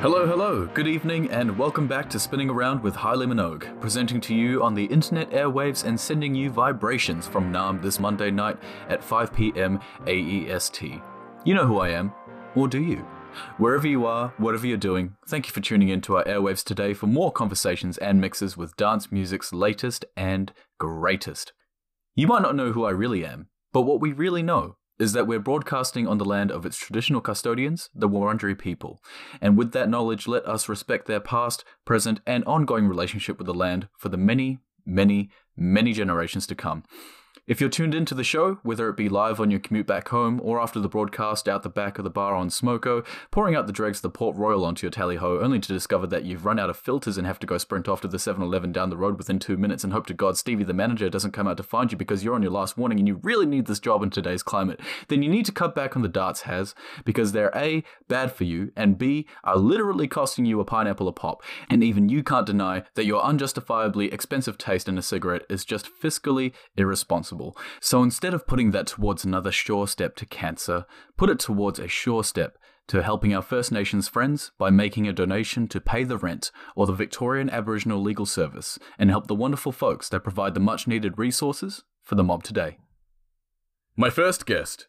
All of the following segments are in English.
Hello, hello, good evening, and welcome back to Spinning Around with Highly Minogue, presenting to you on the internet airwaves and sending you vibrations from Naarm this Monday night at 5 pm AEST. You know who I am, or do you? Wherever you are, whatever you're doing, thank you for tuning in to our airwaves today for more conversations and mixes with dance music's latest and greatest. You might not know who I really am, but what we really know is that we're broadcasting on the land of its traditional custodians, the Wurundjeri people. And with that knowledge, let us respect their past, present, and ongoing relationship with the land for the many, many, many generations to come. If you're tuned into the show, whether it be live on your commute back home or after the broadcast out the back of the bar on Smoko, pouring out the dregs of the Port Royal onto your tally ho, only to discover that you've run out of filters and have to go sprint off to the 7 Eleven down the road within two minutes and hope to God Stevie the manager doesn't come out to find you because you're on your last warning and you really need this job in today's climate, then you need to cut back on the darts has because they're A, bad for you, and B, are literally costing you a pineapple a pop. And even you can't deny that your unjustifiably expensive taste in a cigarette is just fiscally irresponsible. So instead of putting that towards another sure step to cancer, put it towards a sure step to helping our First Nations friends by making a donation to pay the rent or the Victorian Aboriginal Legal Service and help the wonderful folks that provide the much needed resources for the mob today. My first guest.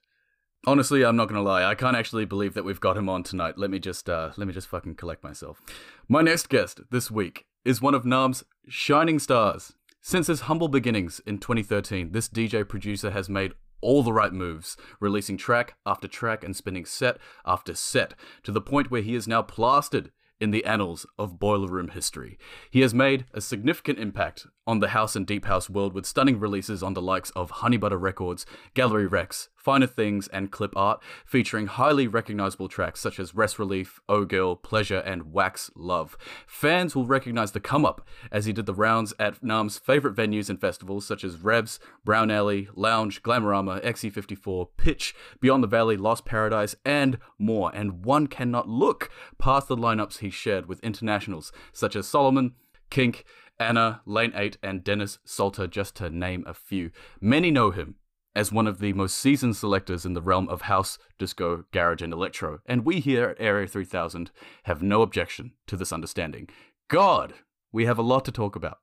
Honestly, I'm not gonna lie. I can't actually believe that we've got him on tonight. Let me just, uh, let me just fucking collect myself. My next guest this week is one of Naarm's shining stars. Since his humble beginnings in 2013, this DJ producer has made all the right moves, releasing track after track and spinning set after set, to the point where he is now plastered in the annals of Boiler Room history. He has made a significant impact on the house and deep house world with stunning releases on the likes of Honey Butter Records, Gallery Rex, Finer Things, and Clip Art, featuring highly recognizable tracks such as Rest Relief, Oh Girl, Pleasure, and Wax Love. Fans will recognize the come up as he did the rounds at Naarm's favorite venues and festivals such as Revs, Brown Alley, Lounge, Glamorama, XE54, Pitch, Beyond the Valley, Lost Paradise, and more. And one cannot look past the lineups he shared with internationals such as Solomun, Kink, Anna, Lane 8, and Dennis Salter, just to name a few. Many know him as one of the most seasoned selectors in the realm of house, disco, garage, and electro, and we here at Area 3000 have no objection to this understanding. God, we have a lot to talk about.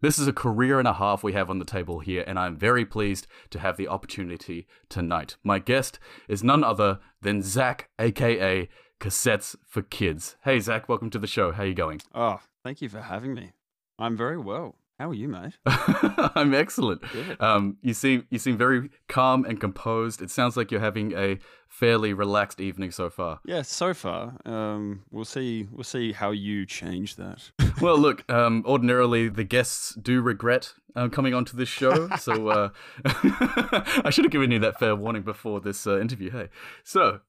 This is a career and a half we have on the table here, and I'm very pleased to have the opportunity tonight. My guest is none other than Zach, aka Cassettes for Kids. Hey, Zach, welcome to the show. How are you going? Oh, thank you for having me. I'm very well. How are you, mate? I'm excellent. Um, you seem you seem very calm and composed. It sounds like you're having a fairly relaxed evening so far. Yeah, so far. Um, we'll see. We'll see how you change that. Well, look. Um, ordinarily, the guests do regret um, coming onto this show, so uh, I should have given you that fair warning before this uh, interview. Hey, so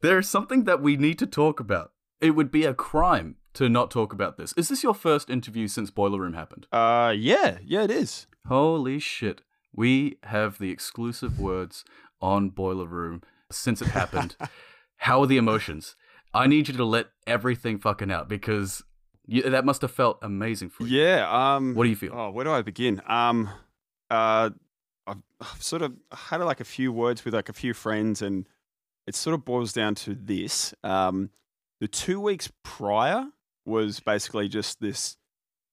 there's something that we need to talk about. It would be a crime to not talk about this. Is this your first interview since Boiler Room happened? Uh, yeah, yeah, it is. Holy shit. We have the exclusive words on Boiler Room since it happened. How are the emotions? I need you to let everything fucking out because you, that must have felt amazing for you. Yeah. Um, What do you feel? Oh, where do I begin? Um, uh, I've, I've sort of had like a few words with like a few friends, and it sort of boils down to this. Um, the two weeks prior was basically just this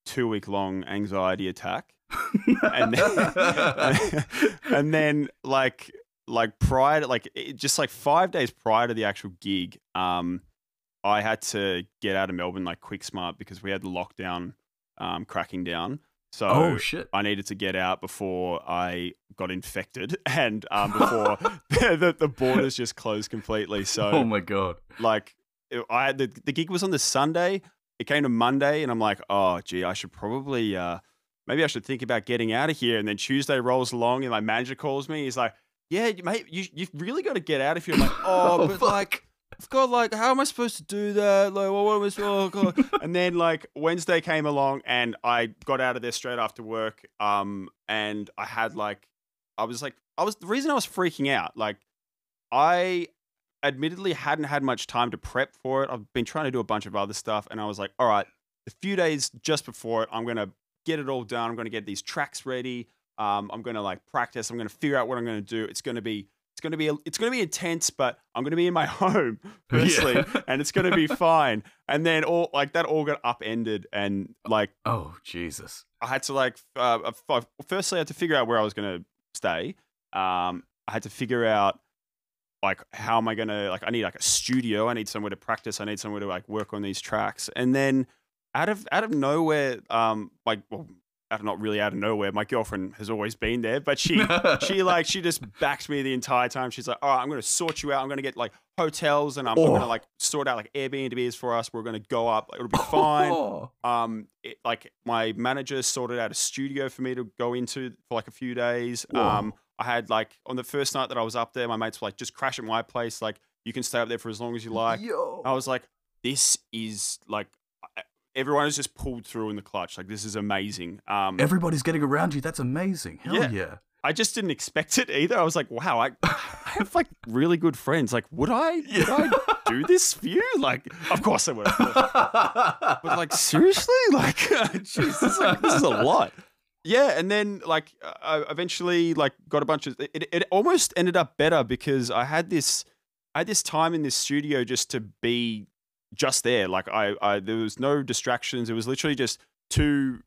two week long anxiety attack. and then, and then like like prior to like it- just like five days prior to the actual gig um i had to get out of melbourne like quick smart because we had the lockdown um cracking down so oh shit. I needed to get out before I got infected and um, before the, the borders just closed completely. So, oh my god. like, I the, the gig was on the Sunday. It came to Monday, and I'm like, oh, gee, I should probably, uh, maybe I should think about getting out of here. And then Tuesday rolls along, and my manager calls me. He's like, yeah, mate, you, you've really got to get out of here. I'm like, oh, Oh, but fuck. like, I've got like, how am I supposed to do that? Like, what am I supposed oh, God. And then like Wednesday came along and I got out of there straight after work. Um, and I had like, I was like, I was the reason I was freaking out. Like, I admittedly hadn't had much time to prep for it. I've been trying to do a bunch of other stuff, and I was like, all right, a few days just before it, I'm gonna get it all done. I'm gonna get these tracks ready. Um, I'm gonna like practice. I'm gonna figure out what I'm gonna do. It's gonna be it's going to be it's going to be intense, but I'm going to be in my home firstly, Yeah. and it's going to be fine. And then all like that all got upended, and like Oh Jesus. I had to like uh, uh, firstly I had to figure out where I was going to stay. Um, I had to figure out like how am I going to like I need like a studio. I need somewhere to practice. I need somewhere to like work on these tracks. And then out of out of nowhere, um, like well, out of not really out of nowhere, my girlfriend has always been there, but she she like she just backed me the entire time. She's like, "All right, I'm going to sort you out. I'm going to get like hotels, and I'm, Oh. going to like sort out like Airbnbs for us. We're going to go up. It'll be fine." Oh. um it, like my manager sorted out a studio for me to go into for like a few days Whoa. um i had like on the first night that i was up there my mates were like just crash at my place like you can stay up there for as long as you like Yo. i was like this is like everyone has just pulled through in the clutch like this is amazing um Everybody's getting around you. That's amazing. Hell Yeah. yeah. i just didn't expect it either i was like wow i, I have like really good friends like would i would i do this for you like of course i would course. but like seriously like jeez this, like, this is a lot yeah and then like i eventually like got a bunch of it, it almost ended up better because i had this i had this time in this studio just to be just there like i, I there was no distractions it was literally just two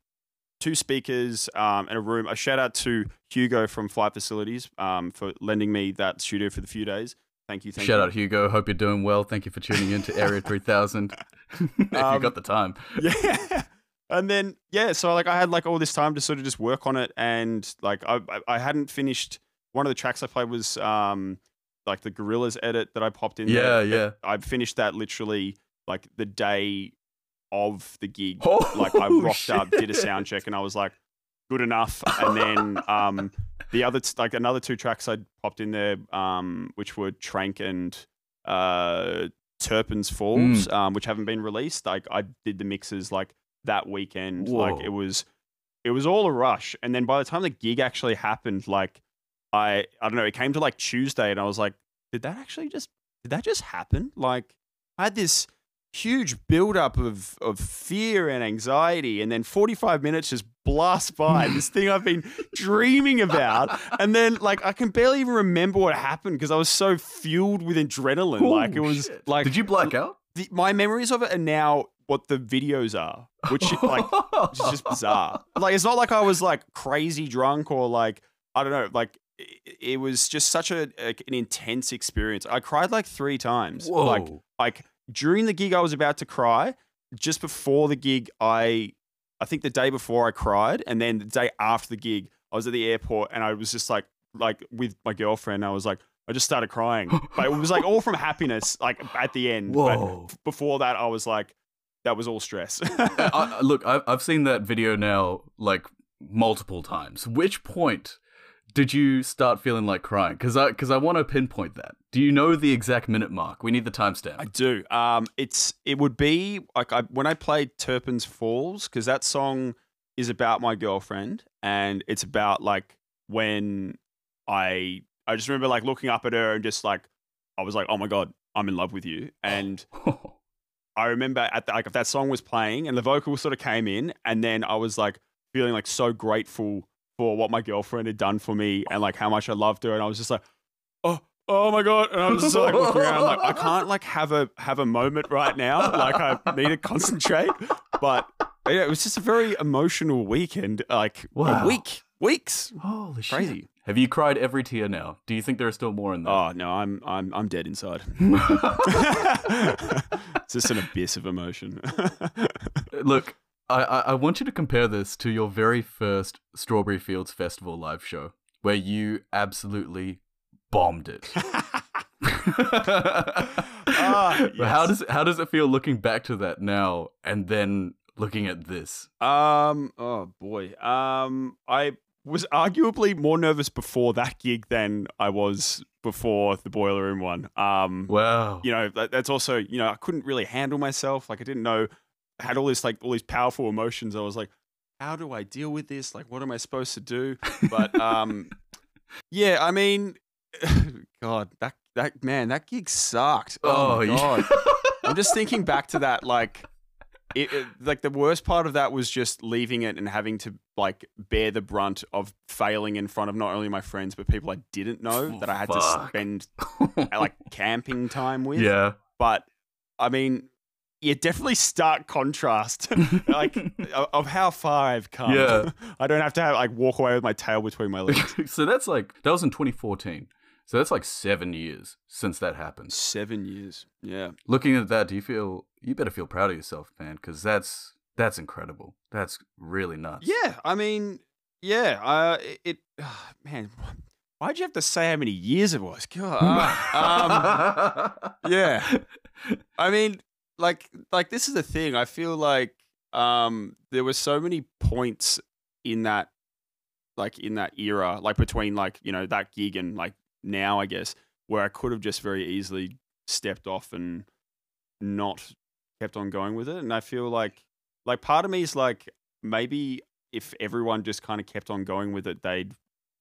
two speakers um, and a room a shout out to hugo from flight facilities um, for lending me that studio for the few days thank you thank Shout you out Hugo. Hope you're doing well. Thank you for tuning in to Area 3000. if you Um, got the time. Yeah. And then yeah, so like I had like all this time to sort of just work on it, and like I I- hadn't finished one of the tracks I played was um like the Gorillaz edit that I popped in. Yeah, there. yeah. Yeah. I finished that literally like the day of the gig. Oh, Like I rocked up, did a sound check, and I was like, good enough. And then um the other like another two tracks I popped in there, um which were Trank and uh Turpin's Falls, Mm. um, which haven't been released. Like I did the mixes like that weekend. Like it was it was all a rush. And then by the time the gig actually happened, like I I don't know, it came to like Tuesday and I was like, did that actually just did that just happen? Like I had this huge buildup of of fear and anxiety, and then 45 minutes just blast by. this thing I've been dreaming about, and then like I can barely even remember what happened because I was so fueled with adrenaline. like it was shit. like Did you black out? the, my memories of it are now what the videos are, which like is just bizarre. Like it's not like I was like crazy drunk or like I don't know, like it, it was just such a, like, an intense experience. I cried like three times. Whoa. Like like during the gig I was about to cry, just before the gig I I think the day before I cried and then the day after the gig I was at the airport and I was just like like with my girlfriend I was like I just started crying. But it was like all from happiness like at the end. But Whoa. before that I was like that was all stress. I, I- look, I've, I've seen that video now like multiple times. Which point did you start feeling like crying? Because I because I want to pinpoint that. Do you know the exact minute mark? We need the timestamp. I do. Um, it's it would be like I, when I played Turpin's Falls because that song is about my girlfriend and it's about like when I I just remember like looking up at her and just like I was like oh my god I'm in love with you and I remember at the, like if that song was playing and the vocal sort of came in and then I was like feeling like so grateful for what my girlfriend had done for me and like how much I loved her and I was just like oh oh my god and I was just like looking around like I can't like have a have a moment right now like I need to concentrate but yeah, it was just a very emotional weekend like Wow. a week weeks Holy shit. Have you cried every tear now? Do you think there are still more in there? oh no I'm I'm I'm dead inside it's just an abyss of emotion Look, I, I I want you to compare this to your very first Strawberry Fields Festival live show, where you absolutely bombed it. Ah, But How does it, how does it feel looking back to that now and then looking at this? Um. Oh boy. Um. I was arguably more nervous before that gig than I was before the boiler room one. Um. Wow. You know, that, that's also you know I couldn't really handle myself. Like I didn't know I had all this like all these powerful emotions. I was like, how do I deal with this? Like, what am I supposed to do? But um. yeah. I mean, God, that that man, that gig sucked. Oh, my yeah. god. I'm just thinking back to that, like, it, it- like the worst part of that was just leaving it and having to like bear the brunt of failing in front of not only my friends but people I didn't know that I had to spend like camping time with. yeah. But I mean, yeah, definitely stark contrast, like of- of how far I've come. Yeah. I don't have to have, like walk away with my tail between my legs. so that's like that was in 2014. So that's like seven years since that happened. Seven years. Yeah. Looking at that, do you feel you better feel proud of yourself, man? Because that's that's incredible. That's really nuts. Yeah. I mean, yeah. Uh, it, it man. Why'd you have to say how many years it was? God. um, yeah. I mean, like, like this is the thing. I feel like um, there were so many points in that, like in that era, like between like you know that gig and like now, I guess, where I could have just very easily stepped off and not kept on going with it. And I feel like, like part of me is like maybe if everyone just kind of kept on going with it, they'd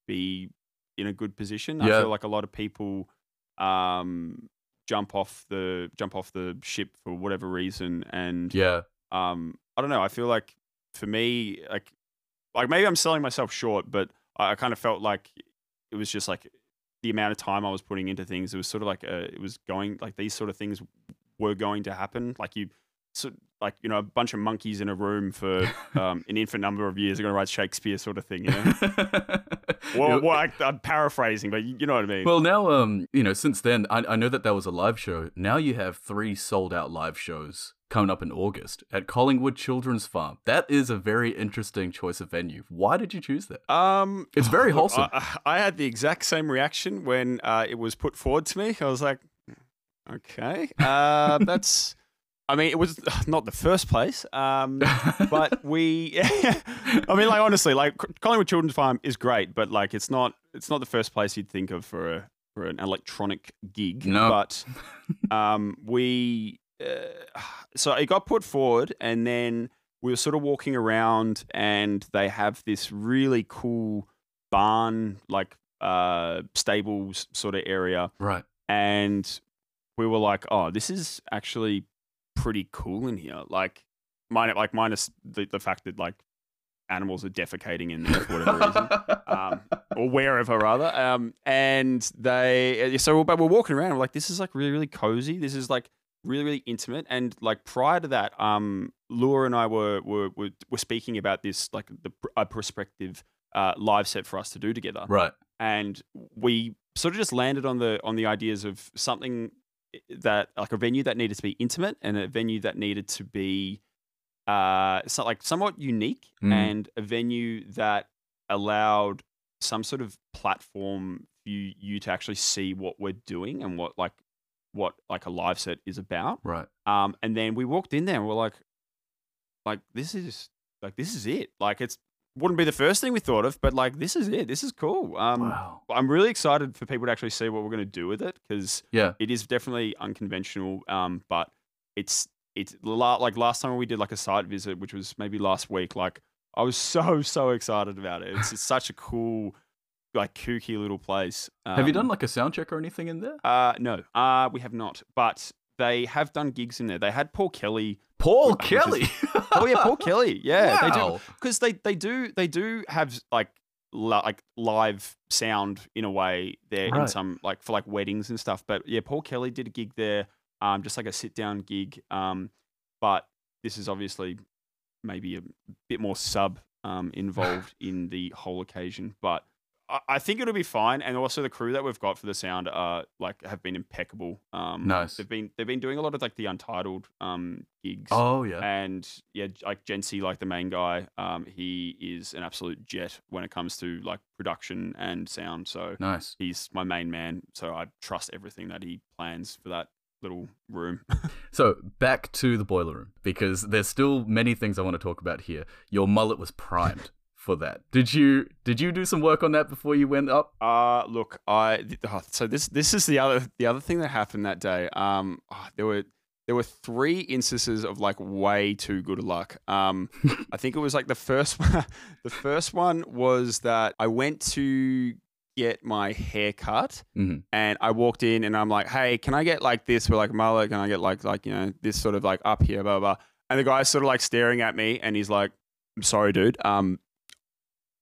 be in a good position. I feel like a lot of people um, jump off the jump off the ship for whatever reason, and yeah. um, I don't know. I feel like for me, like, like maybe I'm selling myself short, but I, I kind of felt like it was just like the amount of time I was putting into things. It was sort of like a, it was going like these sort of things were going to happen. Like you, so like you know, a bunch of monkeys in a room for um, an infinite number of years are going to write Shakespeare, sort of thing. You know. well, well I, I'm paraphrasing, but you, know what I mean. Well, now, um, you know, since then, I, I know that that was a live show. Now you have three sold out live shows coming up in August at Collingwood Children's Farm. That is a very interesting choice of venue. Why did you choose that? Um, It's very wholesome. I, I had the exact same reaction when uh, it was put forward to me. I was like, okay, uh, that's. I mean, it was not the first place, um, but we. I mean, like honestly, like Collingwood Children's Farm is great, but like it's not. It's not the first place you'd think of for a for an electronic gig. No. but um, we. Uh, so it got put forward, and then we were sort of walking around, and they have this really cool barn, like uh, stables sort of area, right. and we were like, "Oh, this is actually pretty cool in here." Like, minus, like minus the, the fact that like animals are defecating in there for whatever reason um, or wherever rather. Um, and they, so but we're walking around. We're like, this is like really, really cozy. This is like really, really intimate. And like prior to that, um, Laura and I were were were, were speaking about this like the a prospective uh, live set for us to do together. right. And we sort of just landed on the on the ideas of something that like a venue that needed to be intimate and a venue that needed to be uh so like somewhat unique Mm. and a venue that allowed some sort of platform for you, you to actually see what we're doing and what like what like a live set is about Right. um and then we walked in there and we're like like this is like this is it like it's wouldn't be the first thing we thought of but like this is it this is cool um wow. I'm really excited for people to actually see what we're going to do with it because Yeah. it is definitely unconventional. Um, but it's it's la- like last time we did like a site visit, which was maybe last week. Like I was so so excited about it. It's, it's such a cool, like kooky little place. have you Um, done like a sound check or anything in there? Uh, no, uh, we have not. But they have done gigs in there. They had Paul Kelly. Paul which is- Kelly. Oh yeah, Paul Kelly. Yeah, they do because they they do they do have like li- like live sound in a way there in some like for like weddings and stuff. But yeah, Paul Kelly did a gig there, um, just like a sit down gig. Um, but this is obviously maybe a bit more sub um involved in the whole occasion, but. I- think it'll be fine, and also the crew that we've got for the sound are like have been impeccable. Um, Nice. They've been they've been doing a lot of like the untitled um gigs. Oh yeah. And yeah, like Jency, like the main guy, um, he is an absolute jet when it comes to like production and sound. So Nice. he's my main man. So I trust everything that he plans for that little room. So back to the boiler room because there's still many things I want to talk about here. Your mullet was primed for that. Did you did you do some work on that before you went up? Uh look, I oh, so this this is the other the other thing that happened that day. Um, oh, there were there were three instances of like way too good luck. Um, I think it was like the first one. The first one was that I went to get my hair cut, Mhm. and I walked in and I'm like, "Hey, can I get like this with like mullet? Can I get like like you know this sort of like up here, blah blah?" blah. And the guy's sort of like staring at me, and he's like, "I'm sorry, dude. Um,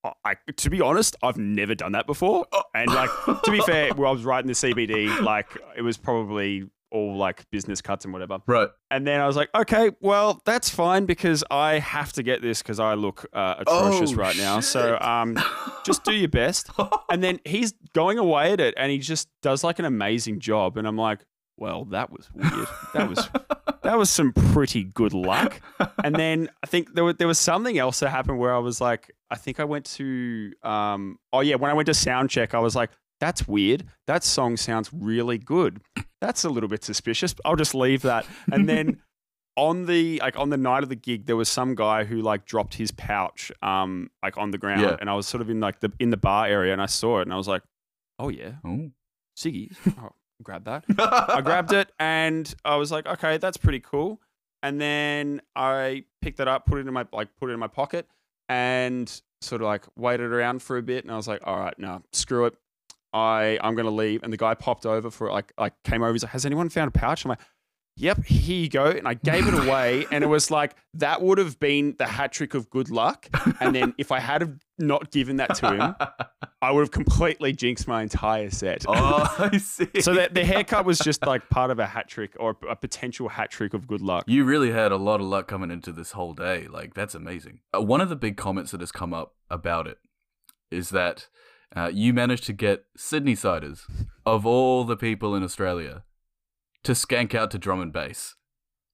I, to be honest, I've never done that before. And like to be fair, where I was writing the CBD, like it was probably all like business cuts and whatever. Right. And then I was like, okay, well that's fine because I have to get this because I look uh, atrocious Oh, right now. So um, just do your best. And then he's going away at it, and he just does like an amazing job. And I'm like, well, that was weird. That was that was some pretty good luck. And then I think there was, there was something else that happened where I was like, I think I went to, um, oh yeah, when I went to sound check, I was like, that's weird. That song sounds really good. That's a little bit suspicious. I'll just leave that. And then on the like on the night of the gig, there was some guy who like dropped his pouch, um, like on the ground, Yeah. and I was sort of in like the in the bar area, and I saw it, and I was like, oh yeah, Oh. Siggy, oh, grab that. I grabbed it and I was like, okay, that's pretty cool. And then I picked it up, put it in my like put it in my pocket, and sort of like waited around for a bit. And I was like, all right, no, screw it. I I'm gonna leave. And the guy popped over for like like came over. He's like, has anyone found a pouch? I'm like. Yep, here you go. And I gave it away, and it was like that would have been the hat trick of good luck. And then if I had not given that to him, I would have completely jinxed my entire set. oh, I see. So that the haircut was just like part of a hat trick or a potential hat trick of good luck. You really had a lot of luck coming into this whole day. Like, that's amazing. Uh, one of the big comments that has come up about it is that uh, you managed to get Sydney Siders, of all the people in Australia, to skank out to drum and bass.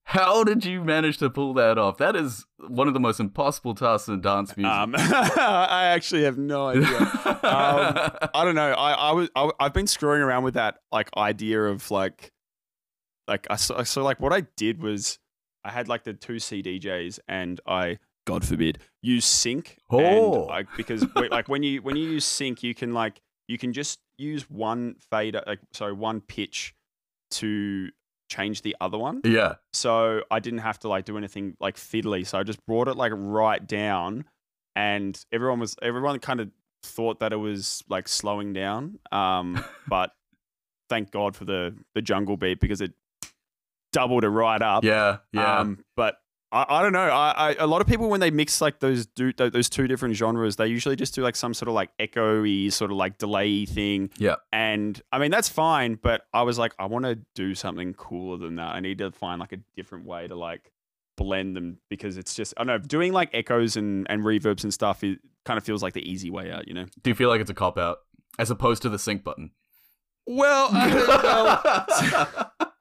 How did you manage to pull that off? That is one of the most impossible tasks in dance music. Um, I actually have no idea. um, I don't know. I, I was I, I've been screwing around with that like idea of like like I so, so like what I did was I had like the two CDJs and I God forbid use sync Oh. and I, because like when you when you use sync you can like you can just use one fader like sorry one pitch to change the other one. yeah. So I didn't have to like do anything like fiddly. So I just brought it like right down, and everyone was everyone kind of thought that it was like slowing down. Um, but thank God for the the jungle beat because it doubled it right up. Yeah. Yeah. Um, but I, I don't know. I, I a lot of people when they mix like those do tho- those two different genres, they usually just do like some sort of like echoey sort of like delay thing. Yeah. And I mean that's fine, but I was like, I want to do something cooler than that. I need to find like a different way to like blend them because it's just I don't know doing like echoes and and reverbs and stuff. It kind of feels like the easy way out, you know. Do you feel like it's a cop out as opposed to the sync button? Well, well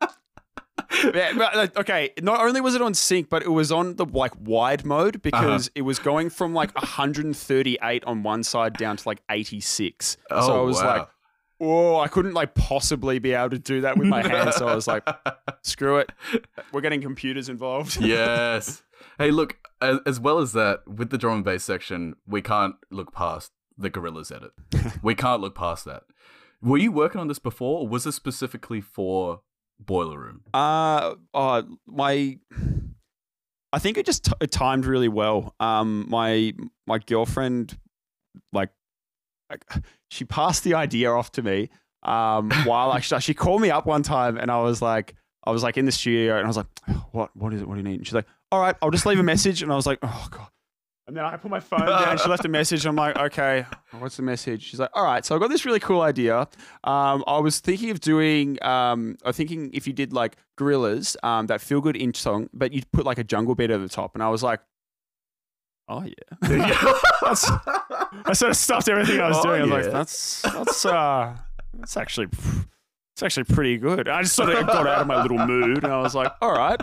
Yeah, but, like, okay. Not only was it on sync, but it was on the like wide mode uh-huh. because it was going from like 138 on one side down to like 86. Oh, so I was wow. like, oh, I couldn't like possibly be able to do that with my hands. so I was like, screw it. We're getting computers involved. yes. Hey, look, as, as well as that, with the drum and bass section, we can't look past the Gorillaz edit. we can't look past that. Were you working on this before, or was this specifically for Boiler Room? Uh, uh my I think it just t- it timed really well. Um my my girlfriend like like, she passed the idea off to me um while actually she called me up one time and I was like I was like in the studio and I was like what what is it what do you need and she's like all right I'll just leave a message and I was like oh god and then I put my phone down. She left a message. I'm like, okay, what's the message? She's like, all right. So I got this really cool idea. Um, I was thinking of doing, um, I was thinking if you did like Gorillaz, um, that feel good inch song, but you'd put like a jungle beat over the top. And I was like, oh yeah. That's, I sort of stopped everything I was Oh, doing. I was yeah. like, that's that's uh, that's actually it's actually pretty good. I just sort of got out of my little mood, and I was like, all right,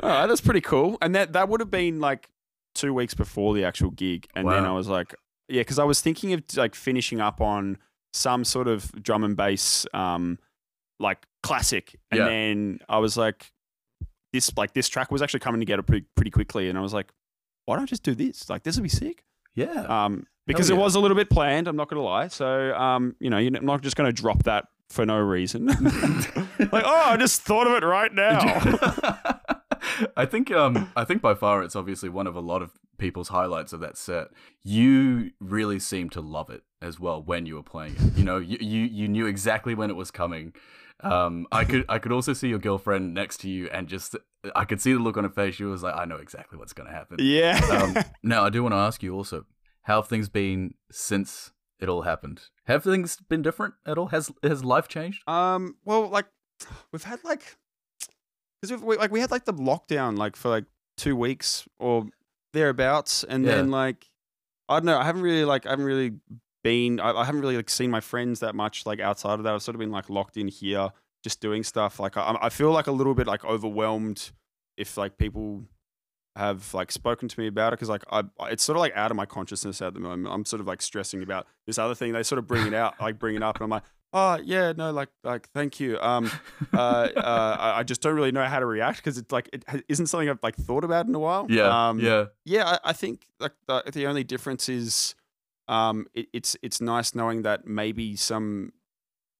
all right, that's pretty cool. And that that would have been like two weeks before the actual gig, and then I was like, yeah, because I was thinking of like finishing up on some sort of drum and bass, um, like classic, and Yeah. then I was like, this like this track was actually coming together pretty pretty quickly, and I was like, why don't I just do this? Like this would be sick. Yeah. Um, because yeah. it was a little bit planned. I'm not going to lie. So, um, you know, you're not just going to drop that for no reason. like, oh, I just thought of it right now. I think um I think by far it's obviously one of a lot of people's highlights of that set. You really seemed to love it as well when you were playing it. You know, you you, you knew exactly when it was coming. Um, I could I could also see your girlfriend next to you, and just I could see the look on her face. She was like, "I know exactly what's going to happen." yeah. um, now I do want to ask you also, how have things been since it all happened? Have things been different at all? Has has life changed? Um, well, like we've had like because we like we had like the lockdown like for like two weeks or thereabouts, and Yeah. then like I don't know, I haven't really like I haven't really been I, I haven't really like seen my friends that much like outside of that. I've sort of been like locked in here, just doing stuff. Like I, I feel like a little bit like overwhelmed if like people have like spoken to me about it because like I it's sort of like out of my consciousness at the moment. I'm sort of like stressing about this other thing. They sort of bring it out, like bring it up, and I'm like, oh yeah, no, like like thank you. Um, uh, uh, I- I just don't really know how to react because it's like it ha- isn't something I've like thought about in a while. Yeah, um, yeah, yeah. I, I think like the, the only difference is, um, it, it's it's nice knowing that maybe some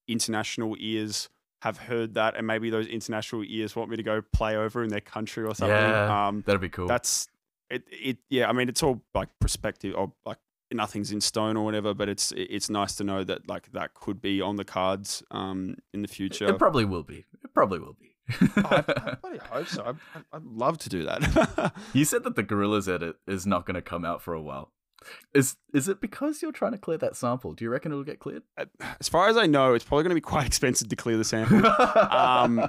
international ears have heard that, and maybe those international ears want me to go play over in their country or something. Yeah. Um, that'd be cool. that's it, it. Yeah, I mean, it's all like perspective or like nothing's in stone or whatever, but it's it's nice to know that like that could be on the cards um in the future. it probably will be. It probably will be. Oh, I, I bloody hope so. I, I, I'd love to do that. you said that the Gorillaz edit is not going to come out for a while. Is is it because you're trying to clear that sample? Do you reckon it'll get cleared? as far as I know, it's probably going to be quite expensive to clear the sample. Um,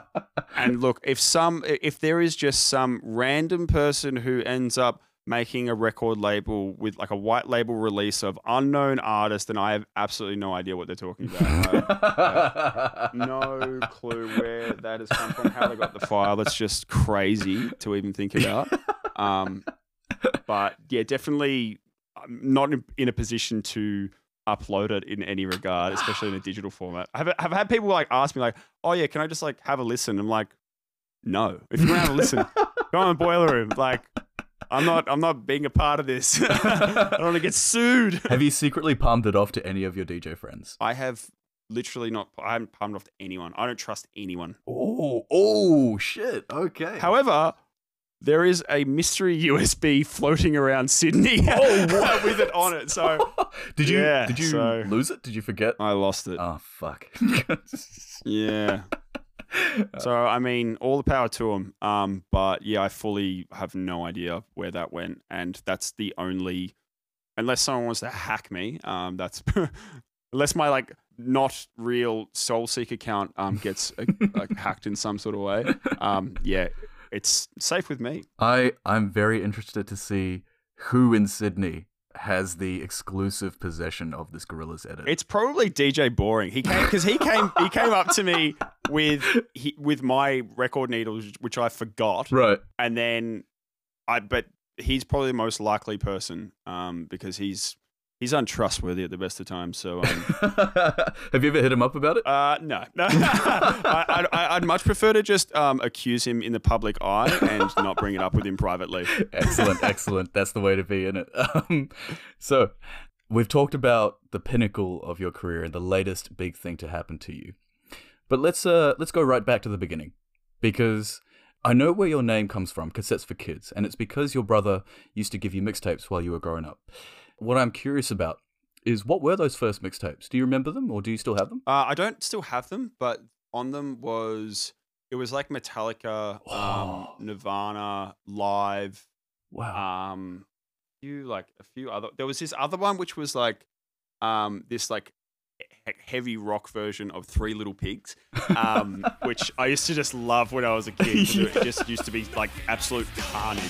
and look, if some, if there is just some random person who ends up making a record label with like a white label release of unknown artist, and I have absolutely no idea what they're talking about. No clue where that has come from, how they got the file. That's just crazy to even think about. Um, but yeah, definitely I'm not in, in a position to upload it in any regard, especially in a digital format. I've, I've had people like ask me like, "Oh yeah, can I just like have a listen?" I'm like, "No, if you want to have a listen, go on the boiler room." Like, I'm not, I'm not being a part of this. I don't want to get sued. Have you secretly palmed it off to any of your DJ friends? I have literally not. I haven't palmed off to anyone. I don't trust anyone. Oh, oh, shit. Okay. However, there is a mystery USB floating around Sydney Oh, with it on it. So did you Yeah, did you so- lose it? Did you forget? I lost it. Oh fuck. Yeah. So I mean, all the power to them. Um, but yeah, I fully have no idea where that went, and that's the only, unless someone wants to hack me. Um, that's unless my like not real SoulSeek account um gets uh, like hacked in some sort of way. Um, yeah, it's safe with me. I I'm very interested to see who in Sydney has the exclusive possession of this Gorillaz edit. It's probably DJ Boring. He came because he came he came up to me with he, with my record needles, which I forgot. right. and then I but he's probably the most likely person um, because he's he's untrustworthy at the best of times. So um, Have you ever hit him up about it? uh, no, I, I, I'd much prefer to just um, accuse him in the public eye and not bring it up with him privately. excellent, excellent. That's the way to be in it. Um, so, we've talked about the pinnacle of your career and the latest big thing to happen to you. But let's uh let's go right back to the beginning because I know where your name comes from, Cassettes for Kids, and it's because your brother used to give you mixtapes while you were growing up. What I'm curious about is what were those first mixtapes? Do you remember them or do you still have them? Uh, I don't still have them, but on them was it was like Metallica, um, Oh. Nirvana, Live, Wow. um few like a few other there was this other one which was like um this like he- heavy rock version of three little pigs um which i used to just love when i was a kid 'cause it just used to be like absolute carnage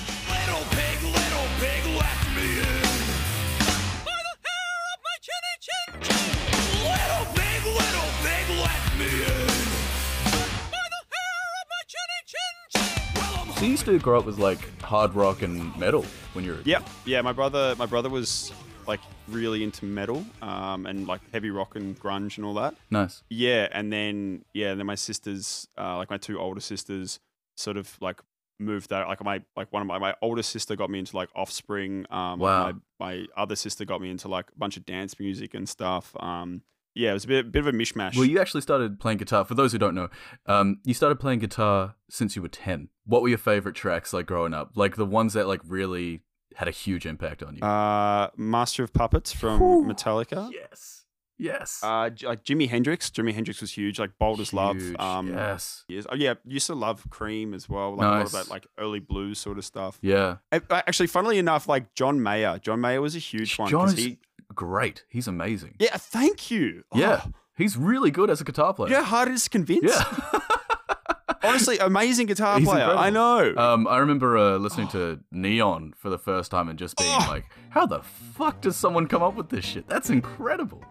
you used to grow up with like hard rock and metal when you were yep yeah my brother my brother was like really into metal um and like heavy rock and grunge and all that nice. Yeah, and then yeah, and then my sisters, uh, like my two older sisters, sort of like moved that. Like my like one of my my older sister got me into like Offspring. Um, Wow. My, my other sister got me into like a bunch of dance music and stuff. Um, yeah, it was a bit bit of a mishmash. Well, you actually started playing guitar. For those who don't know, um, you started playing guitar since you were ten. What were your favorite tracks like growing up? Like the ones that like really had a huge impact on you. uh, Master of Puppets from Whew. Metallica. yes. Yes. Uh, like Jimi Hendrix. Jimi Hendrix was huge. Like Bold as Love. Um, yes. yes. Oh, yeah. Used to love Cream as well. Like a lot of Nice. that like early blues sort of stuff. Yeah. Uh, Actually, funnily enough, like John Mayer. John Mayer was a huge one. John 'cause is he, great. He's amazing. yeah. Thank you. Yeah. Oh, He's really good as a guitar player. you know how hard it is to convince? Yeah. Honestly, amazing guitar He's player. I know. Um, I remember uh, listening to Neon for the first time and just being Oh. like, "How the fuck does someone come up with this shit? That's incredible."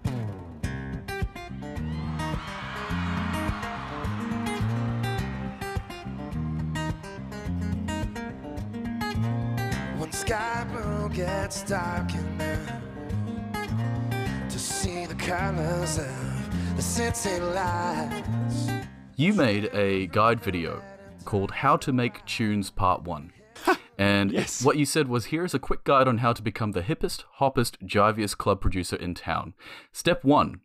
When sky blue gets dark enough to see the colors of the city lights. You made a guide video called "How to Make Tunes Part One." And Yes. what you said was here's a quick guide on how to become the hippest, hoppest, jiviest club producer in town. Step one,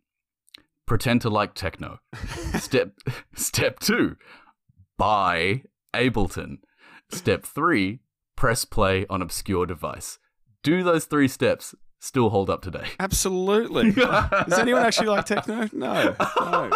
pretend to like techno. step step two, buy Ableton. Step three, press play on obscure device. Do those three steps still hold up today? Absolutely. Does anyone actually like techno? No. No.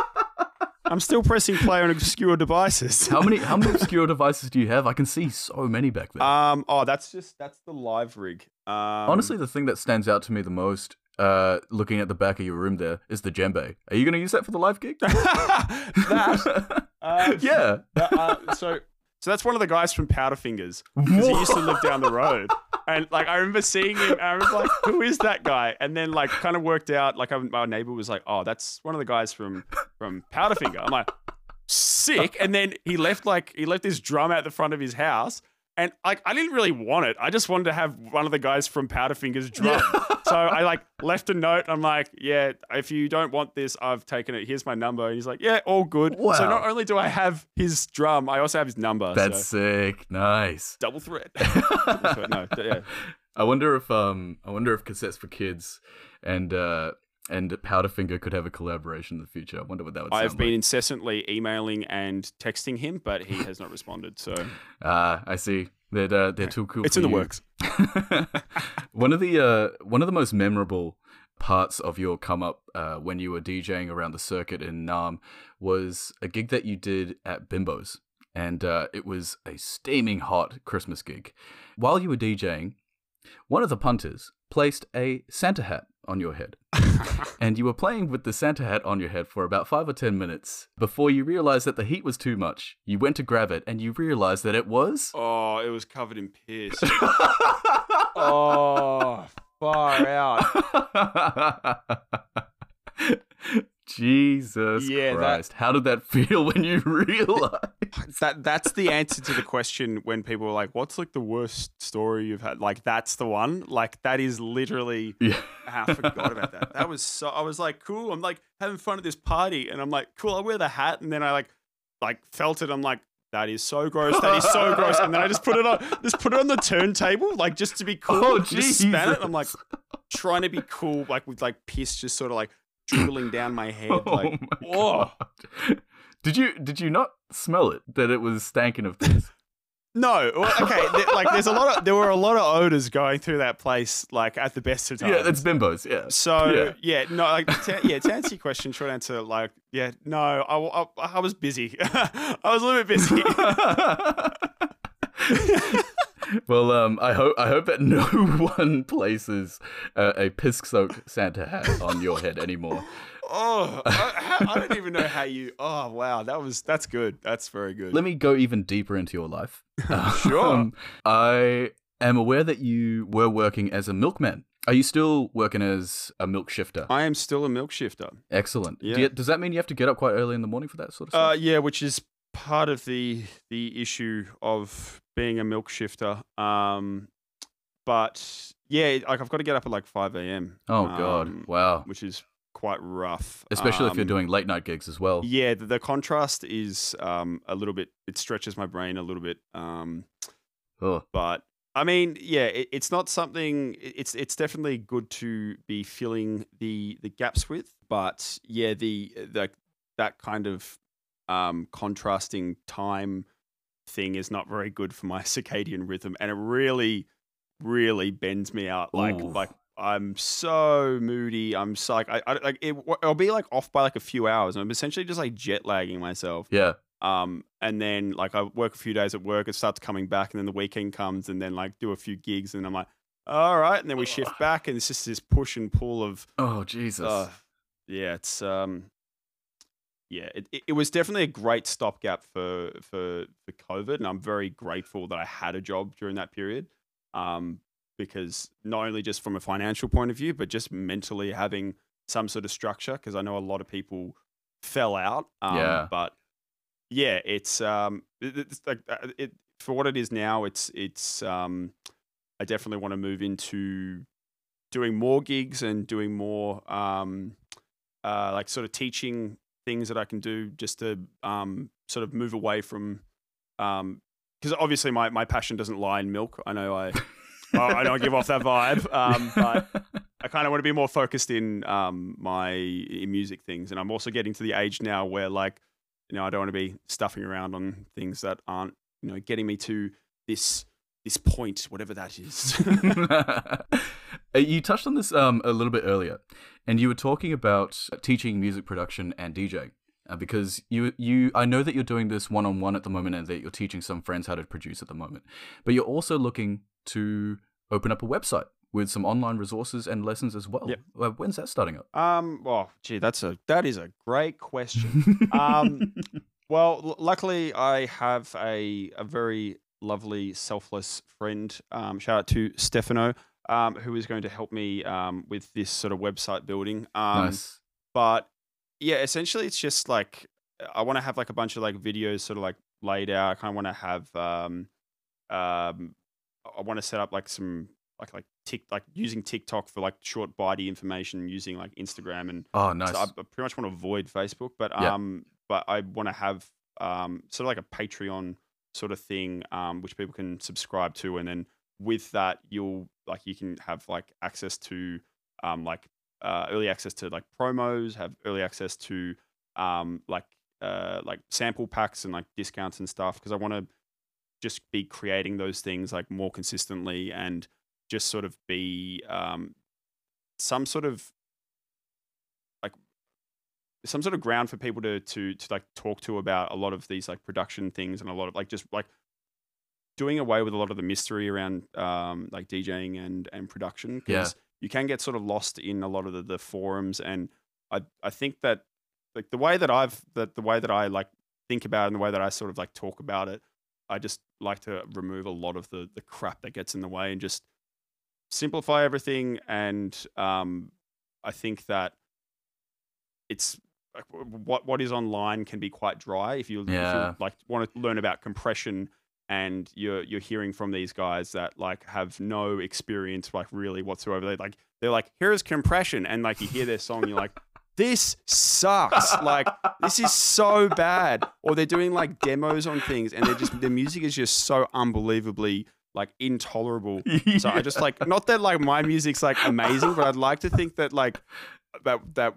I'm still pressing play on obscure devices. How many how many obscure devices do you have? I can see so many back there. Um. Oh, that's just that's the live rig. Um, Honestly, the thing that stands out to me the most, uh, looking at the back of your room there, is the djembe. Are you going to use that for the live gig? that. Uh, yeah. that, uh, so so that's one of the guys from Powderfingers because he used to live down the road. And like I remember seeing him, and I was like, "Who is that guy?" And then like kind of worked out. Like my neighbor was like, "Oh, that's one of the guys from from Powderfinger." I'm like, "Sick!" And then he left like he left this drum out the front of his house, and like I didn't really want it. I just wanted to have one of the guys from Powderfinger's drum. So I like left a note. I'm like, "Yeah, if you don't want this, I've taken it. Here's my number." And he's like, "Yeah, all good." So not only do I have his drum, I also have his number. That's so sick. Nice. double threat. double threat. No, yeah. I wonder if um I wonder if Cassettes for Kids and uh and Powderfinger could have a collaboration in the future. I wonder what that would I've been like. incessantly emailing and texting him, but he has not responded. So Ah, I see. They're uh, they're too cool. it's in the works. one of the uh, one of the most memorable parts of your come up uh, when you were DJing around the circuit in Naarm was a gig that you did at Bimbo's, and uh, it was a steaming hot Christmas gig. While you were DJing, one of the punters placed a Santa hat on your head. and you were playing with the Santa hat on your head for about five or ten minutes before you realized that the heat was too much. You went to grab it and you realized that it was. Oh, it was covered in piss. oh, far out. Jesus Yeah, that- Christ. How did that feel when you realized? That that's the answer to the question when people are like, "What's like the worst story you've had?" Like that's the one. Like that is literally. Yeah. Ah, I forgot about that. That was so. I was like, cool. I'm like having fun at this party, and I'm like, cool. I wear the hat, and then I like, like felt it. I'm like, that is so gross. That is so gross. And then I just put it on, just put it on the turntable, like just to be cool. Oh, just span it. I'm like trying to be cool, like with like piss just sort of like dribbling down my head. Oh Like, my oh. God. Did you did you not smell it that it was stanking of piss? No, well, okay. there- like, there's a lot of there were a lot of odors going through that place, like at the best of times. yeah, that's Bimbo's. Yeah. So Yeah. yeah, no, like to, yeah. To answer your question, short answer, like yeah, no, I, I, I was busy. I was a little bit busy. well, um, I hope I hope that no one places uh, a piss-soaked Santa hat on your head anymore. oh, I, I don't even know how you. Oh wow, that was that's good. That's very good. Let me go even deeper into your life. Sure. Um, I am aware that you were working as a milkman. Are you still working as a milk shifter? I am still a milk shifter. Excellent. Do you- does that mean you have to get up quite early in the morning for that sort of Uh, stuff? yeah, which is part of the the issue of being a milk shifter. Um, but yeah, like I've got to get up at like five a.m. oh god, um, wow. which is quite rough, Especially if you're Um, doing late night gigs as well. Yeah, the, the contrast is um, a little bit. It stretches my brain a little bit. Um, but I mean, yeah, it, it's not something. It's it's definitely good to be filling the the gaps with. But yeah, the the that kind of um, contrasting time thing is not very good for my circadian rhythm, and it really, really bends me out. Like Ooh. like I'm so moody. I'm so like I, I like it. I'll be like off by like a few hours. I'm essentially just like jet lagging myself. Yeah. Um, and then like I work a few days at work, it starts coming back, and then the weekend comes, and then like do a few gigs, and I'm like, all right, and then we shift back, and it's just this push and pull of, Oh Jesus. uh, yeah, it's um, yeah, it, it, was definitely a great stopgap for for for COVID, and I'm very grateful that I had a job during that period, um, because not only just from a financial point of view, but just mentally having some sort of structure, because I know a lot of people fell out, um, Yeah. but yeah, it's um, it, it's like uh, it for what it is now. It's it's um, I definitely want to move into doing more gigs and doing more um, uh, like sort of teaching things that I can do just to um, sort of move away from um, because obviously my, my passion doesn't lie in milk. I know I I I don't give off that vibe, um, but I kind of want to be more focused in um, my in music things, and I'm also getting to the age now where like you know I don't want to be stuffing around on things that aren't you know getting me to this this point, whatever that is. Uh, you touched on this um, a little bit earlier, and you were talking about teaching music production and DJing. Uh, because you, you, I know that you're doing this one on one at the moment, and that you're teaching some friends how to produce at the moment. But you're also looking to open up a website with some online resources and lessons as well. Yep. Uh, when's that starting up? um, well, gee, that's a that is a great question. Um, Well, l- luckily, I have a, a very lovely, selfless friend. Um, shout out to Stefano, um, who is going to help me um, with this sort of website building. Um, nice. But yeah, essentially, it's just like I want to have like a bunch of like videos sort of like laid out. I kind of want to have, um, um, I want to set up like some like like tick like using TikTok for like short bitey information, using like Instagram and Oh, nice. so I, I pretty much want to avoid Facebook, but Yeah. um, but I want to have um, sort of like a Patreon sort of thing, um, which people can subscribe to, and then with that, you'll like you can have like access to um, like uh, early access to like promos, have early access to um, like uh, like sample packs and like discounts and stuff, because I want to just be creating those things like more consistently and just sort of be um, some sort of like some sort of ground for people to to to like talk to about a lot of these like production things and a lot of like just like doing away with a lot of the mystery around um like DJing and and production Yeah. because you can get sort of lost in a lot of the, the forums and I I think that like the way that I've that the way that I like think about it and the way that I sort of like talk about it I just like to remove a lot of the the crap that gets in the way and just simplify everything and um I think that it's like what what is online can be quite dry if you, if Yeah. you like want to learn about compression and you're you're hearing from these guys that like have no experience like really whatsoever. They like they're like here's compression and like you hear their song you're like this sucks. Like this is so bad. Or they're doing like demos on things and they're just the music is just so unbelievably like intolerable. So I just like not that like my music's like amazing, but I'd like to think that like that that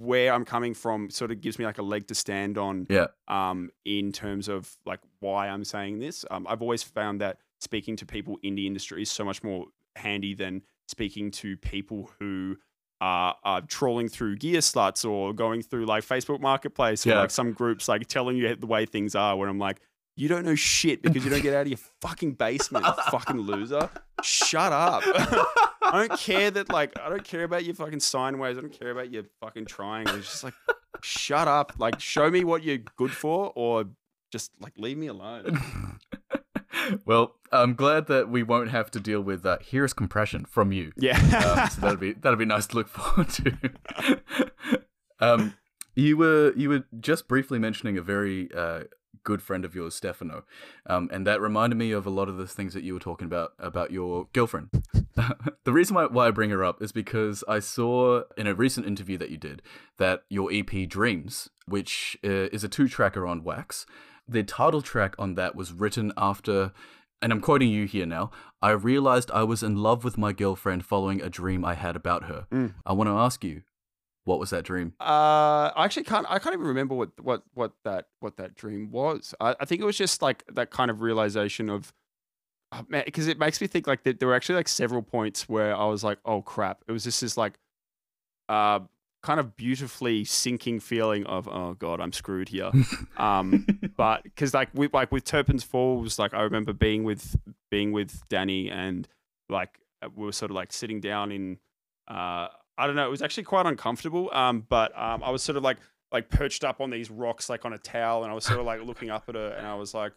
where I'm coming from sort of gives me like a leg to stand on. Yeah. Um, in terms of like why I'm saying this, um, I've always found that speaking to people in the industry is so much more handy than speaking to people who are, are trawling through Gearslutz or going through like Facebook Marketplace or like some groups like telling you the way things are. Where I'm like. You don't know shit because you don't get out of your fucking basement, fucking loser. Shut up. I don't care that like I don't care about your fucking sine waves. I don't care about your fucking triangles. It's just like shut up. Like show me what you're good for or just like leave me alone. well, I'm glad that we won't have to deal with that. Here's compression from you. Yeah. um, so that'd be that'd be nice to look forward to. um, you were you were just briefly mentioning a very uh, good friend of yours, Stefano, um, and that reminded me of a lot of the things that you were talking about about your girlfriend. the reason why, why I bring her up is because I saw in a recent interview that you did that your EP Dreams, which uh, is a two tracker on Wax, the title track on that was written after and I'm quoting you here now. I realized I was in love with my girlfriend following a dream I had about her. Mm. I want to ask you, what was that dream? Uh, I actually can't. I can't even remember what what what that what that dream was. I, I think it was just like that kind of realization of oh, man, because it makes me think like that there were actually like several points where I was like, oh crap, it was just this like, uh, kind of beautifully sinking feeling of oh god, I'm screwed here. um, but because like with like with Turpin's Falls, like I remember being with being with Danny and like we were sort of like sitting down in uh I don't know, it was actually quite uncomfortable. Um, but um, I was sort of like like perched up on these rocks like on a towel, and I was sort of like looking up at her, and I was like,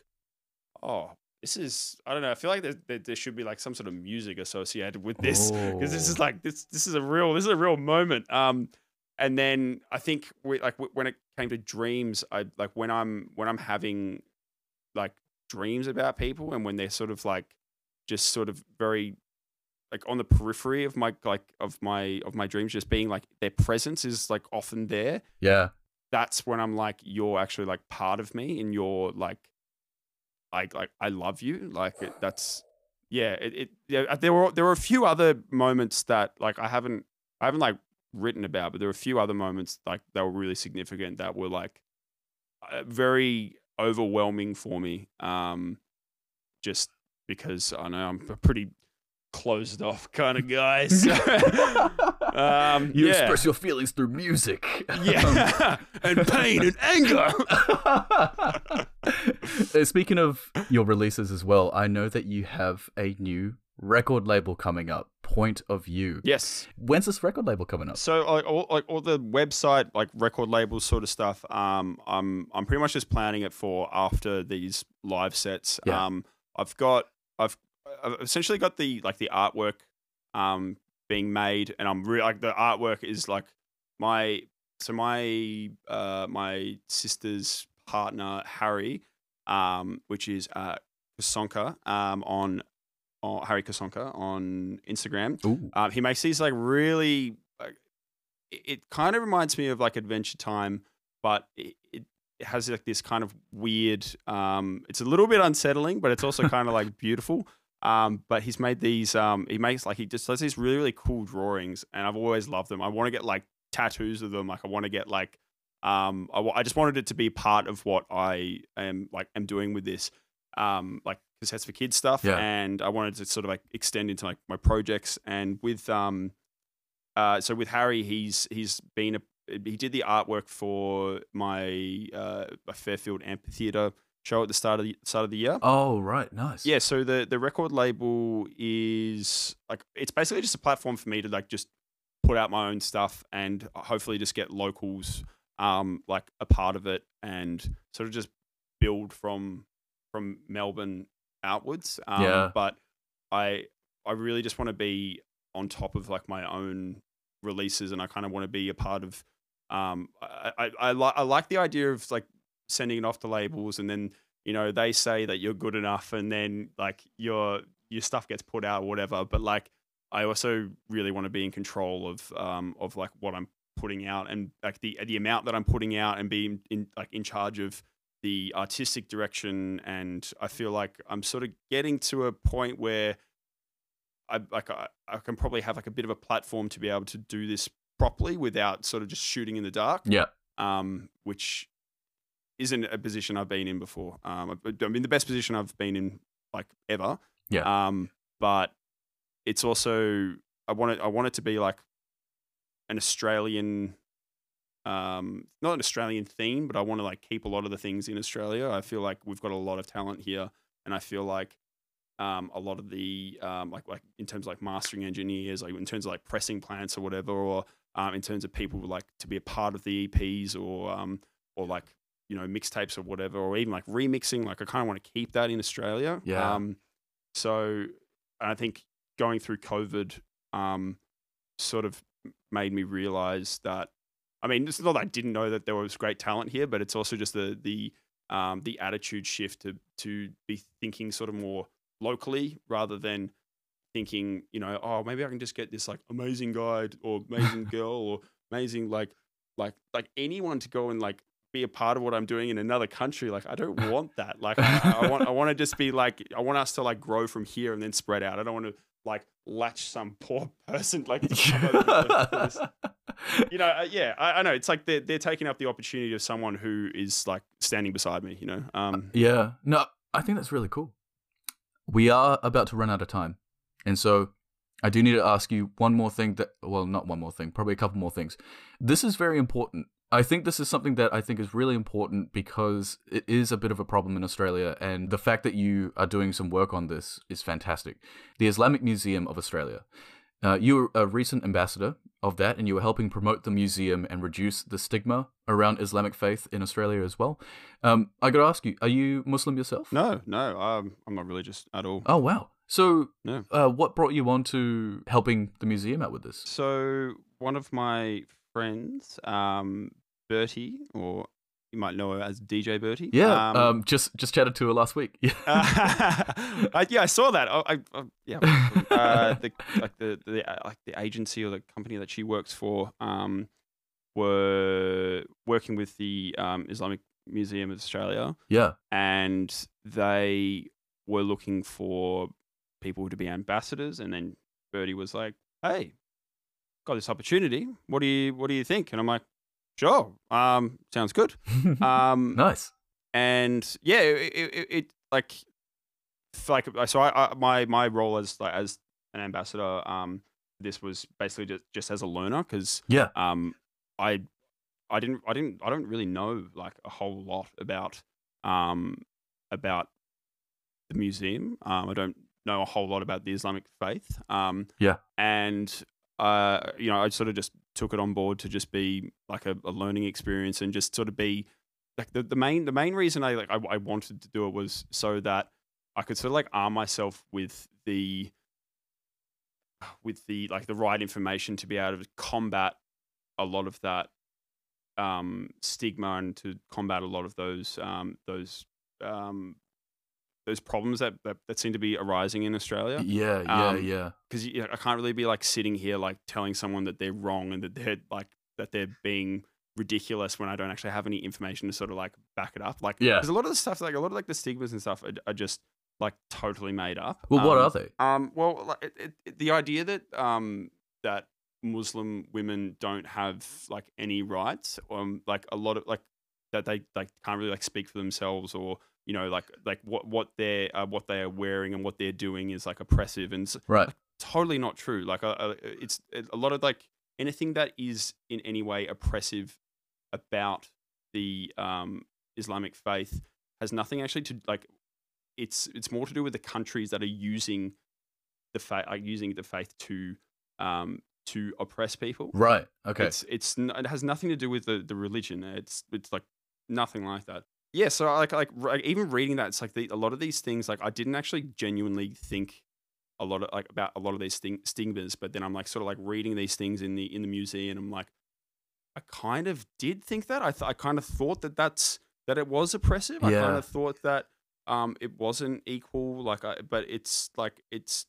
oh. This is I don't know. I feel like there, there, there should be like some sort of music associated with this because this is Oh. like this this is a real this is a real moment. Um, and then I think we, like when it came to dreams, I like when I'm when I'm having like dreams about people and when they're sort of like just sort of very like on the periphery of my like of my of my dreams just being like their presence is like often there Yeah. that's when i'm like you're actually like part of me and you're like like like i love you like it, that's yeah it, it yeah there were there were a few other moments that like i haven't i haven't like written about but there were a few other moments like that were really significant that were like uh, very overwhelming for me um just because i know i'm a pretty closed off kind of guy so, um You yeah. express your feelings through music. yeah and pain and anger Uh, Speaking of your releases as well, I know that you have a new record label coming up, Point of You. yes When's this record label coming up? So like all like all the website like record labels sort of stuff. Um, I'm I'm pretty much just planning it for after these live sets. Yeah. Um, I've got I've, I've essentially got the like the artwork um being made, and I'm really like the artwork is like my so my uh my sister's partner Harry, um, which is uh Kasonka, um on. on Harry Kasonka on Instagram. Um, he makes these like really. Like, it, kind of reminds me of like Adventure Time, but it, it it has like this kind of weird. Um, it's a little bit unsettling, but it's also kind of like beautiful. Um, but he's made these. Um, he makes like he just does these really really cool drawings, and I've always loved them. I want to get like tattoos of them. Like I want to get like. Um, I, I just wanted it to be part of what I am like am doing with this. Um, like cassettes for kids stuff, Yeah. and I wanted to sort of like extend into like my projects. And with um, uh, so with Harry, he's he's been a he did the artwork for my uh Fairfield Amphitheater show at the start of the start of the year. Oh, right. Nice. Yeah, so the the record label is like it's basically just a platform for me to like just put out my own stuff and hopefully just get locals um like a part of it and sort of just build from from Melbourne outwards. Um, Yeah. But I I really just want to be on top of like my own releases and I kind of want to be a part of um I I, I, li- I like the idea of like sending it off to labels and then you know they say that you're good enough and then like your your stuff gets put out or whatever. But like I also really want to be in control of um of like what I'm putting out and like the the amount that I'm putting out and being in like in charge of the artistic direction. And I feel like I'm sort of getting to a point where I like I, I can probably have like a bit of a platform to be able to do this properly without sort of just shooting in the dark. Yeah. um, which isn't a position I've been in before. Um, I- I mean, the best position I've been in like ever. Yeah. Um, but it's also I want it. I want it to be like an Australian, um, not an Australian theme, but I want to like keep a lot of the things in Australia. I feel like we've got a lot of talent here, and I feel like um, a lot of the um, like like in terms of like mastering engineers, like in terms of like pressing plants or whatever, or um, in terms of people like to be a part of the EPs or um, or like you know mixtapes or whatever, or even like remixing. Like I kind of want to keep that in Australia. Yeah. Um, so I think going through COVID, um, sort of made me realize that. I mean, it's not that I didn't know that there was great talent here, but it's also just the the um, the attitude shift to to be thinking sort of more locally rather than thinking, you know, oh, maybe I can just get this like amazing guy or amazing girl or amazing like like like anyone to go and like be a part of what I'm doing in another country. Like I don't want that. Like I, I want I want to just be like I want us to like grow from here and then spread out. I don't want to like latch some poor person like to come over to this you know, uh, yeah, I, I know. It's like they're they're taking up the opportunity of someone who is like standing beside me. You know, um, Yeah. No, I think that's really cool. we are about to run out of time, and so I do need to ask you one more thing. That well, not one more thing, probably a couple more things. This is very important. I think this is something that I think is really important because it is a bit of a problem in Australia, and the fact that you are doing some work on this is fantastic. The Islamic Museum of Australia. Uh, you were a recent ambassador of that, and you were helping promote the museum and reduce the stigma around Islamic faith in Australia as well. Um, I got to ask you: Are you Muslim yourself? No, no, um, I'm not religious at all. Oh wow! So, No. uh, what brought you on to helping the museum out with this? So one of my friends, um, Bertie, or you might know her as DJ Bertie. Yeah, um, just just chatted to her last week. Yeah. I, yeah, I saw that. I, I, I yeah, uh, the like the, the uh, like the agency or the company that she works for um, were working with the um, Islamic Museum of Australia, yeah. and they were looking for people to be ambassadors. And then Bertie was like, "Hey, got this opportunity. What do you What do you think?" And I'm like, "Sure, um, sounds good." Um, nice. and yeah, it, it, it, like like so I, I my my role as like as an ambassador um this was basically just just as a learner because Yeah. um I I didn't I didn't I don't really know like a whole lot about um about the museum um I don't know a whole lot about the Islamic faith um Yeah. and uh you know I sort of just took it on board to just be like a, a learning experience and just sort of be like the, the main the main reason I like I, I wanted to do it was so that I could sort of like arm myself with the with the like the right information to be able to combat a lot of that um, stigma and to combat a lot of those um, those um, those problems that, that that seem to be arising in Australia Yeah, yeah, Um, yeah. because I can't really be like sitting here like telling someone that they're wrong and that they're like that they're being ridiculous when I don't actually have any information to sort of like back it up. Like, Yeah. because a lot of the stuff, like a lot of like the stigmas and stuff, are, are just like totally made up. Well, what Um, are they? Um, well, like, it, it- the idea that um that Muslim women don't have like any rights, um, like a lot of like that they like can't really like speak for themselves or you know like like what what they're uh, what they are wearing and what they're doing is like oppressive and Right. totally not true. Like, uh, it's a lot of like anything that is in any way oppressive about the um, Islamic faith has nothing actually to like. It's it's more to do with the countries that are using the faith, are using the faith to um, to oppress people. Right. Okay. It's it's it has nothing to do with the, the religion. It's it's like nothing like that. Yeah, so like like even reading that, it's like the, a lot of these things. Like I didn't actually genuinely think a lot of like about a lot of these sting, stigmas, but then I'm like sort of like reading these things in the in the museum. I'm like, I kind of did think that. I th- I kind of thought that that's that it was oppressive. I kind of thought that um it wasn't equal. Like I, but it's like it's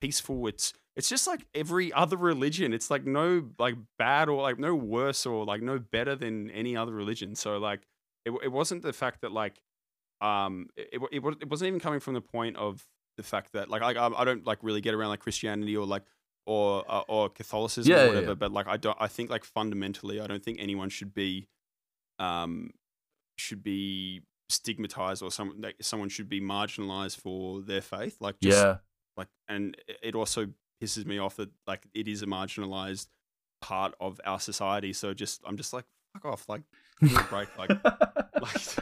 peaceful. It's it's just like every other religion. It's like no like bad or like no worse or like no better than any other religion. So like it it wasn't the fact that like um it it, it, it wasn't even coming from the point of the fact that like I I don't like really get around like Christianity or like or uh, or Catholicism Yeah, or whatever. yeah. But like I don't I think like fundamentally I don't think anyone should be um should be stigmatized or some like someone should be marginalized for their faith. Like just yeah. like and it- also pisses me off that like it is a marginalized part of our society. So just I'm just like fuck off, like give me a break, like like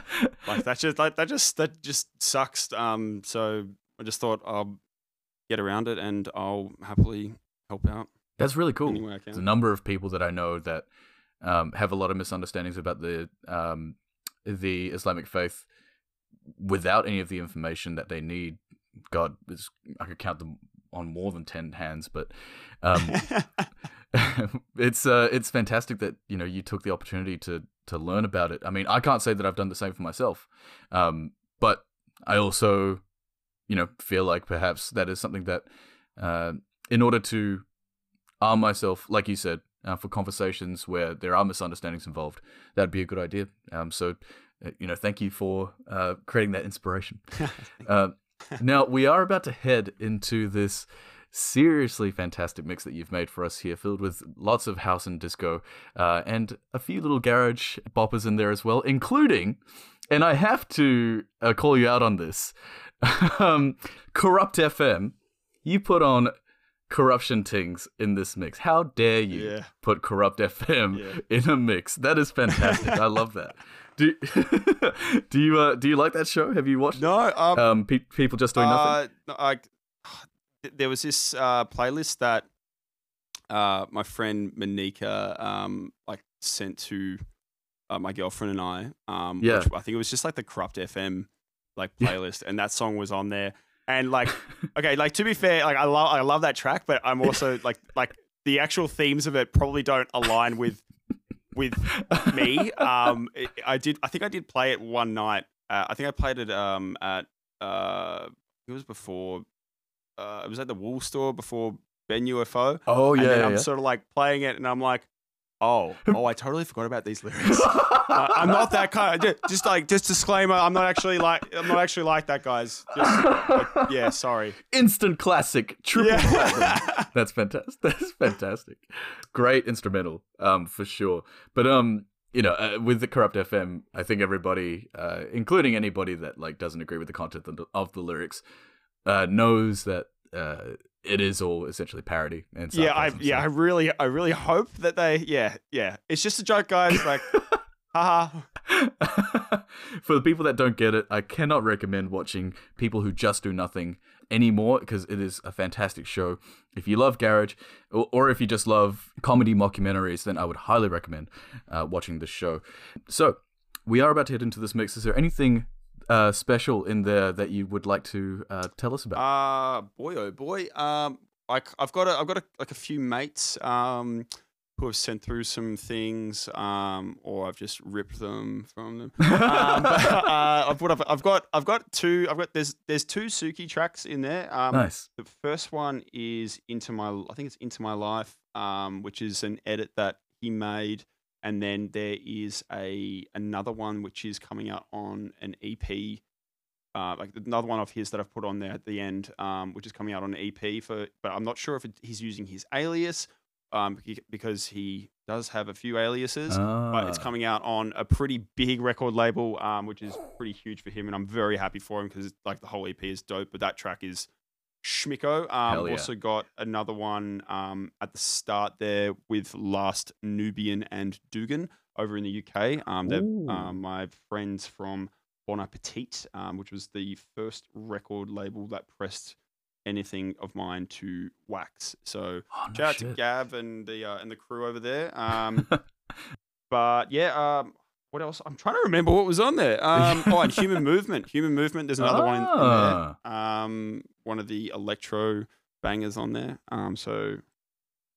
like that just like that just that just sucks. Um, so I just thought I'll get around it and I'll happily help out That's really cool. any way I There's a number of people that I know that um, have a lot of misunderstandings about the um, the Islamic faith without any of the information that they need. God, I could count them on more than ten hands, but um, it's uh, it's fantastic that you know you took the opportunity to to learn about it. I mean, I can't say that I've done the same for myself, um, but I also, you know, feel like perhaps that is something that, uh, in order to arm myself, like you said, uh, for conversations where there are misunderstandings involved, that'd be a good idea. Um, so, uh, you know, thank you for uh, creating that inspiration. Uh, now we are about to head into this seriously fantastic mix that you've made for us here, filled with lots of house and disco, uh, and a few little garage boppers in there as well, including. And I have to uh, call you out on this. um, Kurupt FM, you put on corruption tings in this mix. How dare you Yeah. put Kurupt FM Yeah. in a mix? That is fantastic. I love that. Do do you uh, do you like that show? Have you watched? No, um, Um, pe- people just doing nothing. Uh, no, I, there was this uh, playlist that uh, my friend Monika um, like sent to uh, my girlfriend and I. Um, Yeah. which I think it was just like the Kurupt FM like Yeah. playlist, and that song was on there. And like, okay, like to be fair, like I love I love that track, but I'm also like like the actual themes of it probably don't align with with me. Um, it- I did. I think I did play it one night. Uh, I think I played it um at uh it was before uh it was at the wool store before Ben UFO. Oh and yeah, then yeah. I'm sort of like playing it, and I'm like, oh, oh, I totally forgot about these lyrics. Uh, I'm not that kind. Of, just like just disclaimer, I'm not actually like I'm not actually like that, guys. Just, like, yeah, sorry. Instant classic, triple Yeah. platinum. That's fantastic. That's fantastic. Great instrumental, um, for sure. But um, you know, uh, with the Kurupt FM, I think everybody, uh, including anybody that like doesn't agree with the content of the, of the lyrics, uh, knows that uh, it is all essentially parody and yeah, I yeah, I really I really hope that they yeah yeah. It's just a joke, guys. Like, haha. For the people that don't get it, I cannot recommend watching people who just do nothing anymore because it is a fantastic show. If you love Garage, or, or if you just love comedy mockumentaries, then I would highly recommend uh, watching this show. So, we are about to head into this mix. Is there anything uh, special in there that you would like to uh, tell us about? Uh boy, oh boy. Um, I, have got a, I've got a, like a few mates um who have sent through some things um or I've just ripped them from them. um, but, uh, I've, I've, I've got I've got two I've got there's there's two Suki tracks in there. Um, nice. the first one is into my I think it's into my life, um, which is an edit that he made, and then there is a another one which is coming out on an EP, uh, like another one of his that I've put on there at the end, um, which is coming out on an EP for, but I'm not sure if it, he's using his alias, um, because he does have a few aliases. But it's Ah. coming out on a pretty big record label, um, which is pretty huge for him, and I'm very happy for him because like the whole EP is dope. But that track is schmicko. Um, yeah. Also got another one um, at the start there with Last Nubian and Dugan over in the UK. Um, they're um, my friends from Bon Appetit, um, which was the first record label that pressed anything of mine to wax. So Oh, no shout out to shit. Gav and the uh, and the crew over there. Um, but yeah, um, what else? I'm trying to remember what was on there. Um, oh, and Human Movement. Human Movement. There's another one in, Ah. there. Um, one of the electro bangers on there. Um, so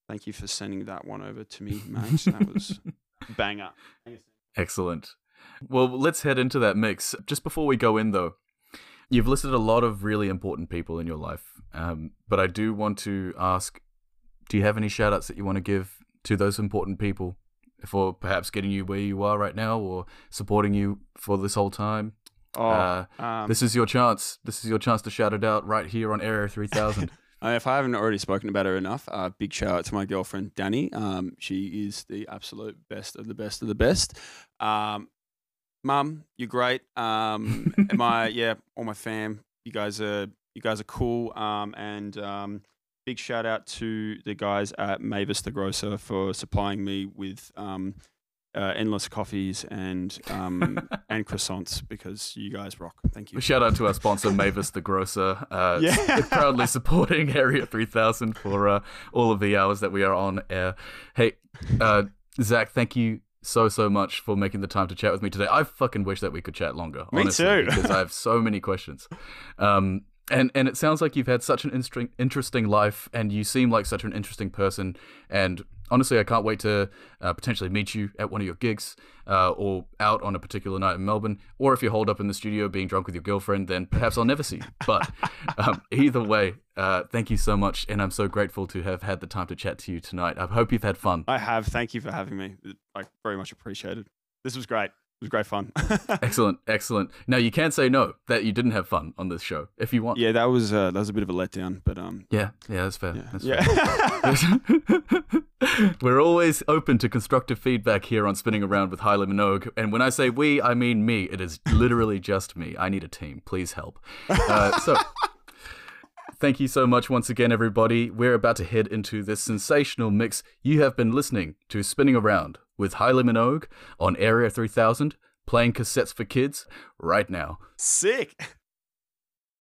thank you for sending that one over to me, mate. that was banger. Excellent. Well, let's head into that mix. Just before we go in, though, you've listed a lot of really important people in your life. Um, but I do want to ask do you have any shout outs that you want to give to those important people for perhaps getting you where you are right now or supporting you for this whole time? Oh, Uh, um, this is your chance. This is your chance to shout it out right here on Area 3000. Uh, if I haven't already spoken about her enough, uh, big shout out to my girlfriend Danny. Um, she is the absolute best of the best of the best. Um, Mum, you're great. Um, my yeah, all my fam, you guys are you guys are cool. Um, and um, big shout out to the guys at Mavis the Grocer for supplying me with um, uh, endless coffees and um, and croissants because you guys rock. Thank you. Shout out to our sponsor, Mavis the Grocer, uh, Yeah. proudly supporting Area 3000 for uh, all of the hours that we are on air. Hey, uh, Zak, thank you so, so much for making the time to chat with me today. I fucking wish that we could chat longer, Me honestly, too. because I have so many questions. Um, and, and it sounds like you've had such an interesting, interesting life, and you seem like such an interesting person. And honestly, I can't wait to uh, potentially meet you at one of your gigs uh, or out on a particular night in Melbourne. Or if you're holed up in the studio being drunk with your girlfriend, then perhaps I'll never see you. But um, either way, uh, thank you so much. And I'm so grateful to have had the time to chat to you tonight. I hope you've had fun. I have. Thank you for having me. I very much appreciated. This was great. It was great fun. Excellent, excellent. Now, you can't say no that you didn't have fun on this show if you want. yeah, that was uh, that was a bit of a letdown, but um, Yeah, yeah, that's fair. yeah, That's yeah. fair. We're always open to constructive feedback here on Spinning Around with Highly Minogue. And when I say we, I mean me. It is literally just me. I need a team. Please help. Uh, so, thank you so much once again, everybody. We're about to head into this sensational mix. You have been listening to Spinning Around with Highly Minogue on Area 3000, playing cassettes for kids right now. Sick.